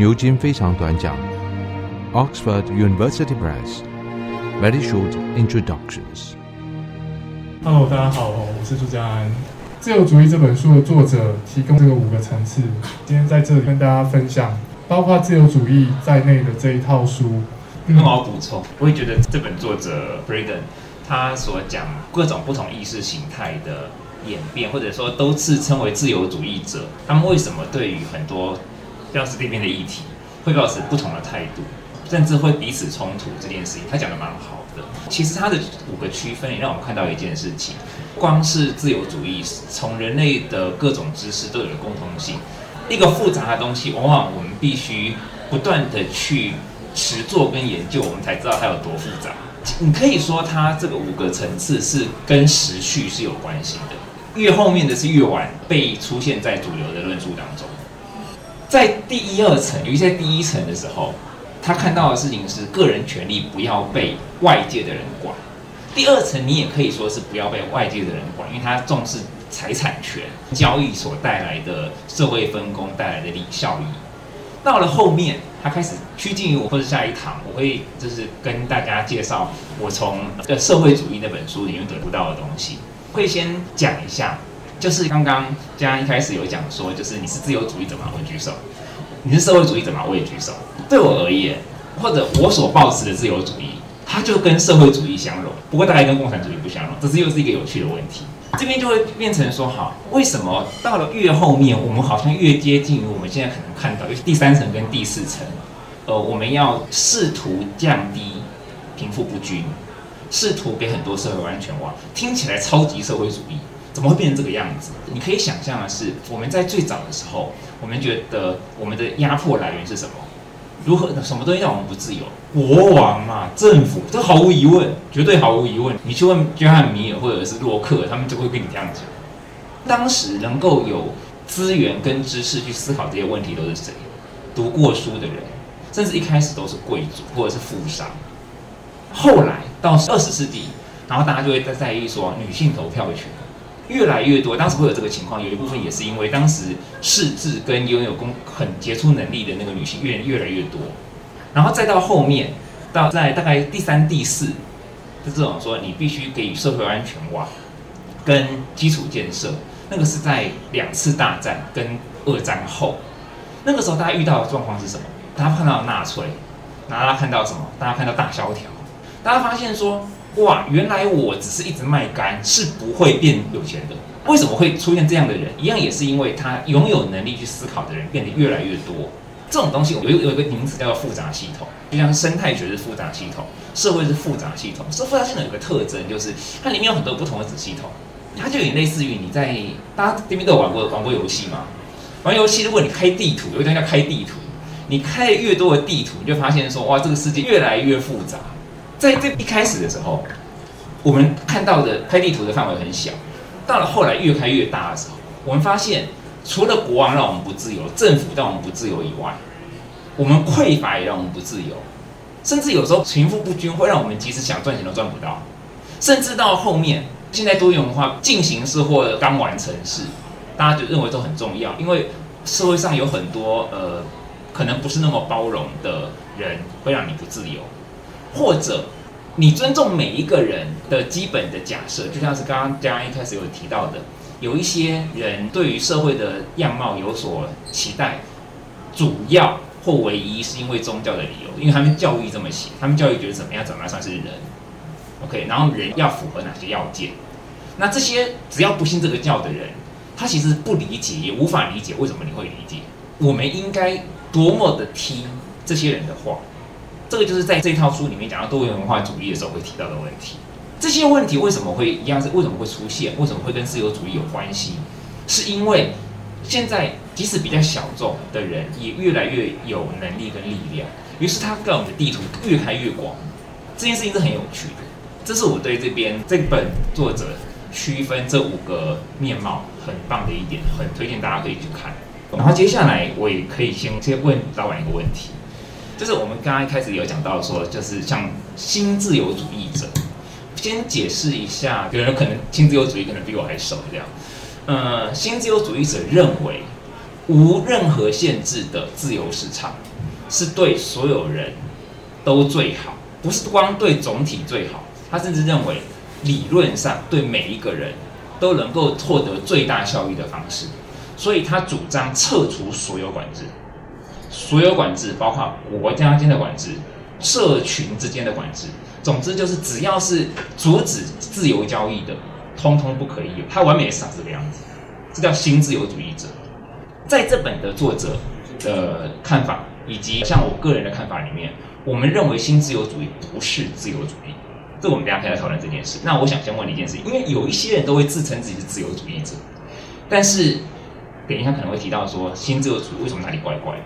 牛津非常短讲，Oxford University Press Very Short Introductions。Hello，大家好，我是朱家安。《自由主义》这本书的作者提供这个五个层次，今天在这里跟大家分享，包括自由主义在内的这一套书。那么我补充，我也觉得这本作者 Braden 他所讲各种不同意识形态的演变，或者说都自称为自由主义者，他们为什么对于很多教师这边的议题会保持不同的态度，甚至会彼此冲突这件事情，他讲的蛮好的。其实他的五个区分也让我们看到一件事情：光是自由主义，从人类的各种知识都有了共通性。一个复杂的东西，往往我们必须不断的去实作跟研究，我们才知道它有多复杂。你可以说，它这个五个层次是跟时序是有关系的。越后面的是越晚被出现在主流的论述当中。在第一二层，尤其在第一层的时候，他看到的事情是个人权利不要被外界的人管。第二层，你也可以说是不要被外界的人管，因为他重视财产权交易所带来的社会分工带来的利效益。到了后面，他开始趋近于我，或者下一堂我会就是跟大家介绍我从《社会主义》那本书里面得不到的东西，会先讲一下。就是刚刚佳安一开始有讲说，就是你是自由主义者吗？我举手。你是社会主义者吗？我也举手。对我而言，或者我所抱持的自由主义，它就跟社会主义相容，不过大概跟共产主义不相容。这是又是一个有趣的问题。这边就会变成说，好，为什么到了越后面，我们好像越接近于我们现在可能看到，尤其第三层跟第四层，呃，我们要试图降低贫富不均，试图给很多社会安全网，听起来超级社会主义。怎么会变成这个样子？你可以想象的是，我们在最早的时候，我们觉得我们的压迫来源是什么？如何什么东西让我们不自由？国王嘛，政府，这毫无疑问，绝对毫无疑问。你去问约翰米尔或者是洛克，他们就会跟你这样讲。当时能够有资源跟知识去思考这些问题都是谁？读过书的人，甚至一开始都是贵族或者是富商。后来到二十世纪，然后大家就会在在意说女性投票权。越来越多，当时会有这个情况，有一部分也是因为当时识字跟拥有工很杰出能力的那个女性越越来越多，然后再到后面，到在大概第三、第四，就这种说你必须给予社会安全网跟基础建设，那个是在两次大战跟二战后，那个时候大家遇到的状况是什么？大家看到纳粹，然后大家看到什么？大家看到大萧条，大家发现说。哇，原来我只是一直卖干，是不会变有钱的。为什么会出现这样的人？一样也是因为他拥有能力去思考的人变得越来越多。这种东西有有一个名词叫做复杂系统，就像生态学是复杂系统，社会是复杂系统。这复杂系统有个特征，就是它里面有很多不同的子系统。它就有点类似于你在大家这边都有玩过玩过游戏吗？玩游戏，如果你开地图，有一个叫开地图，你开越多的地图，你就发现说，哇，这个世界越来越复杂。在这一开始的时候，我们看到的开地图的范围很小，到了后来越开越大的时候，我们发现除了国王让我们不自由，政府让我们不自由以外，我们匮乏也让我们不自由，甚至有时候贫富不均会让我们即使想赚钱都赚不到，甚至到后面现在多元文化进行式或刚完成式，大家就认为都很重要，因为社会上有很多呃可能不是那么包容的人，会让你不自由。或者，你尊重每一个人的基本的假设，就像是刚刚佳安一开始有提到的，有一些人对于社会的样貌有所期待，主要或唯一是因为宗教的理由，因为他们教育这么写，他们教育觉得怎么样怎么样算是人，OK，然后人要符合哪些要件，那这些只要不信这个教的人，他其实不理解，也无法理解为什么你会理解，我们应该多么的听这些人的话。这个就是在这套书里面讲到多元文化主义的时候会提到的问题。这些问题为什么会一样是为什么会出现？为什么会跟自由主义有关系？是因为现在即使比较小众的人也越来越有能力跟力量，于是他跟我们的地图越开越广。这件事情是很有趣的。这是我对这边这本作者区分这五个面貌很棒的一点，很推荐大家可以去看。然后接下来我也可以先先问老板一个问题。就是我们刚刚一开始有讲到说，就是像新自由主义者，先解释一下，有人可能新自由主义可能比我还熟这样。呃，新自由主义者认为无任何限制的自由市场，是对所有人都最好，不是光对总体最好。他甚至认为，理论上对每一个人都能够获得最大效益的方式。所以他主张撤除所有管制，所有管制包括国家间的管制、社群之间的管制。总之就是只要是阻止自由交易的，通通不可以有。他完美是长这个样子，这叫新自由主义者。在这本的作者的看法，以及像我个人的看法里面，我们认为新自由主义不是自由主义。这我们等下可以来讨论这件事。那我想先问你一件事，因为有一些人都会自称自己是自由主义者，但是等一下可能会提到说新自由主义为什么哪里怪怪的？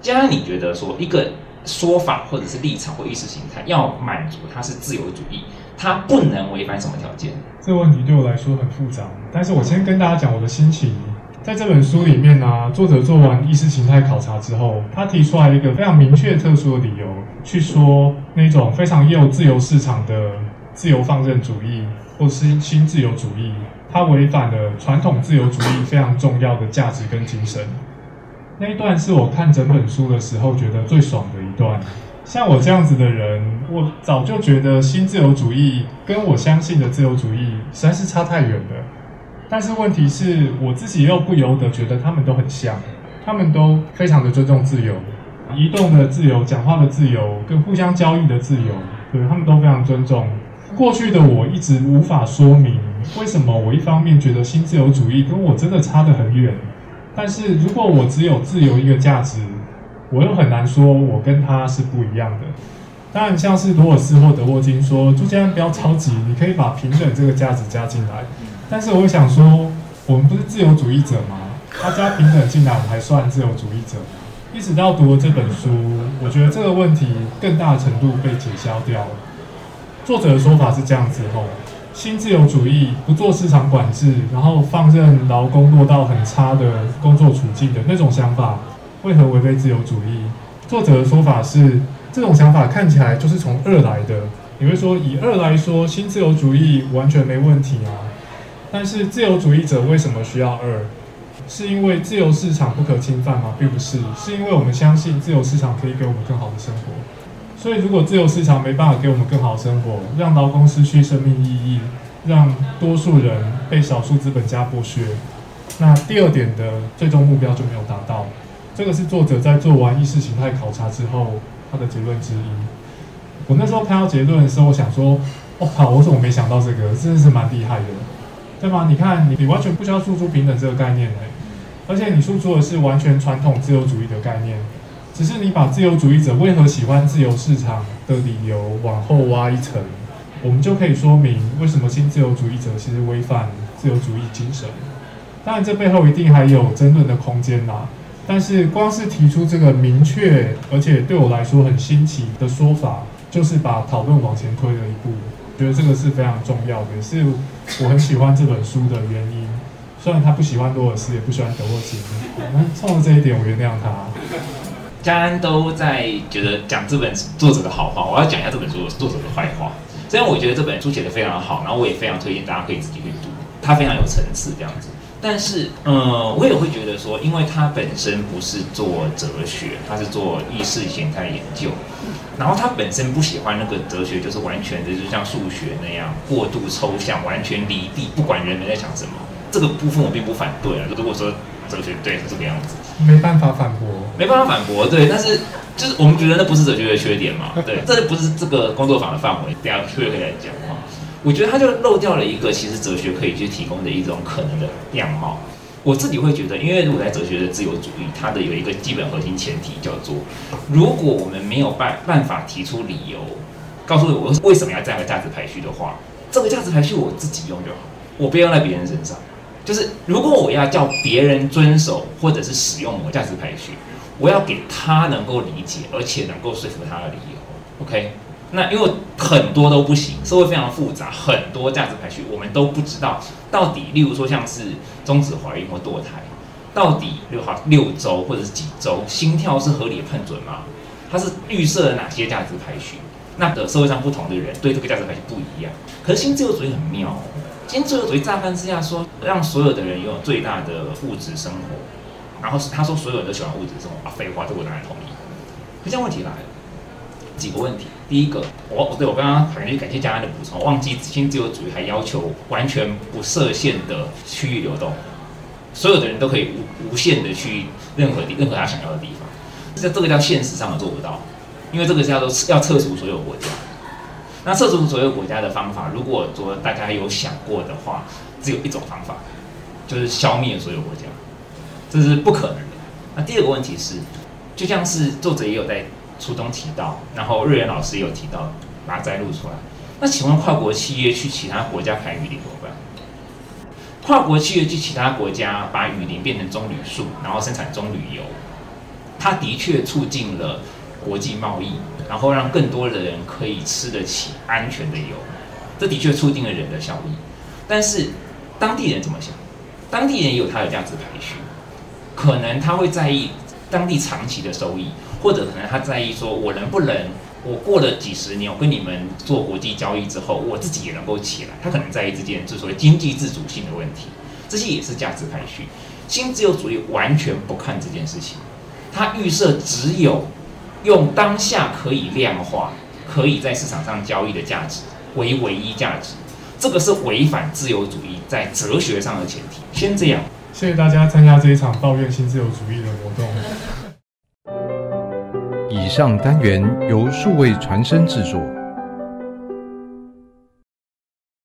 既然你觉得说一个说法或者是立场或意识形态要满足它是自由主义，它不能违反什么条件？这个问题对我来说很复杂，但是我先跟大家讲我的心情。在这本书里面呢、作者做完意识形态考察之后，他提出来一个非常明确、特殊的理由，去说那种非常业务自由市场的自由放任主义，或是新自由主义，它违反了传统自由主义非常重要的价值跟精神。那一段是我看整本书的时候觉得最爽的一段。像我这样子的人，我早就觉得新自由主义跟我相信的自由主义实在是差太远了。但是问题是，我自己又不由得觉得他们都很像，他们都非常的尊重自由，移动的自由、讲话的自由跟互相交易的自由，对，他们都非常尊重。过去的我一直无法说明为什么我一方面觉得新自由主义跟我真的差得很远，但是如果我只有自由一个价值，我又很难说我跟他是不一样的。当然，像是罗尔斯或德沃金说，朱家安不要着急，你可以把平等这个价值加进来。但是我想说，我们不是自由主义者吗？他加平等进来，我们还算自由主义者吗？一直到读了这本书，我觉得这个问题更大程度被解消掉了。作者的说法是这样子吼：新自由主义不做市场管制，然后放任劳工落到很差的工作处境的那种想法，为何违背自由主义？作者的说法是，这种想法看起来就是从二来的。你会说，以二来说，新自由主义完全没问题啊。但是自由主义者为什么需要二？是因为自由市场不可侵犯吗？并不是，是因为我们相信自由市场可以给我们更好的生活。所以如果自由市场没办法给我们更好的生活，让劳工失去生命意义，让多数人被少数资本家剥削，那第二点的最终目标就没有达到。这个是作者在做完意识形态考察之后他的结论之一。我那时候看到结论的时候，我想说：我靠，我怎么没想到这个？真的是蛮厉害的。对吗？你看，你你完全不需要输出平等这个概念的，而且你输出的是完全传统自由主义的概念，只是你把自由主义者为何喜欢自由市场的理由往后挖一层，我们就可以说明为什么新自由主义者其实违反自由主义精神。当然，这背后一定还有争论的空间呐。但是，光是提出这个明确而且对我来说很新奇的说法，就是把讨论往前推了一步。觉得这个是非常重要的，也是我很喜欢这本书的原因。虽然他不喜欢罗尔斯，也不喜欢德沃金，那冲着这一点，我原谅他。家安都在觉得讲这本作者的好话，我要讲一下这本书作者的坏话。虽然我觉得这本书写得非常好，然后我也非常推荐大家可以自己去读，它非常有层次这样子。但是，嗯，我也会觉得说，因为他本身不是做哲学，他是做意识形态研究，然后他本身不喜欢那个哲学，就是完全的，就像数学那样过度抽象，完全离地，不管人们在想什么。这个部分我并不反对啊。如果说哲学对是这个样子，没办法反驳，没办法反驳，对。但是就是我们觉得那不是哲学的缺点嘛，对，这不是这个工作坊的范围，等下可以来讲。我觉得他就漏掉了一个，其实哲学可以去提供的一种可能的样貌。我自己会觉得，因为如果在哲学的自由主义，它的有一个基本核心前提叫做，如果我们没有办办法提出理由，告诉我为什么要这样的价值排序的话，这个价值排序我自己用就好，我不要用在别人身上。就是如果我要叫别人遵守或者是使用我价值排序，我要给他能够理解，而且能够说服他的理由。OK。那因为很多都不行，社会非常复杂，很多价值排序我们都不知道到底。例如说像是终止怀孕或堕胎，到底六号六周或者是几周，心跳是合理的判准吗？它是预设了哪些价值排序？那个社会上不同的人对这个价值排序不一样。可是新自由主义很妙，新自由主义乍看之下说让所有的人拥有最大的物质生活，然后是他说所有人都喜欢物质生活啊，废话，这我当然同意。可现在问题来了，几个问题。第一个，我对我刚刚很感谢嘉安的补充，忘记新自由主义还要求完全不设限的区域流动，所有的人都可以无无限的去任何地任何他想要的地方。这这个叫现实上的做不到，因为这个叫做要撤除所有国家。那涉足所有国家的方法，如果说大家有想过的话，只有一种方法，就是消灭所有国家，这是不可能的。那第二个问题是，就像是作者也有在。初中提到，然后瑞元老师也有提到，把它摘录出来。那请问跨国企业去其他国家砍雨林怎么办？跨国企业去其他国家把雨林变成棕榈树，然后生产棕榈油，它的确促进了国际贸易，然后让更多的人可以吃得起安全的油，这的确促进了人的效益。但是当地人怎么想？当地人也有他的价值排序，可能他会在意当地长期的收益。或者可能他在意说，我能不能，我过了几十年，我跟你们做国际交易之后，我自己也能够起来。他可能在意这件，就是所谓经济自主性的问题，这些也是价值排序。新自由主义完全不看这件事情，他预设只有用当下可以量化、可以在市场上交易的价值为唯一价值，这个是违反自由主义在哲学上的前提。先这样，谢谢大家参加这一场抱怨新自由主义的活动。以上单元由数位传声制作。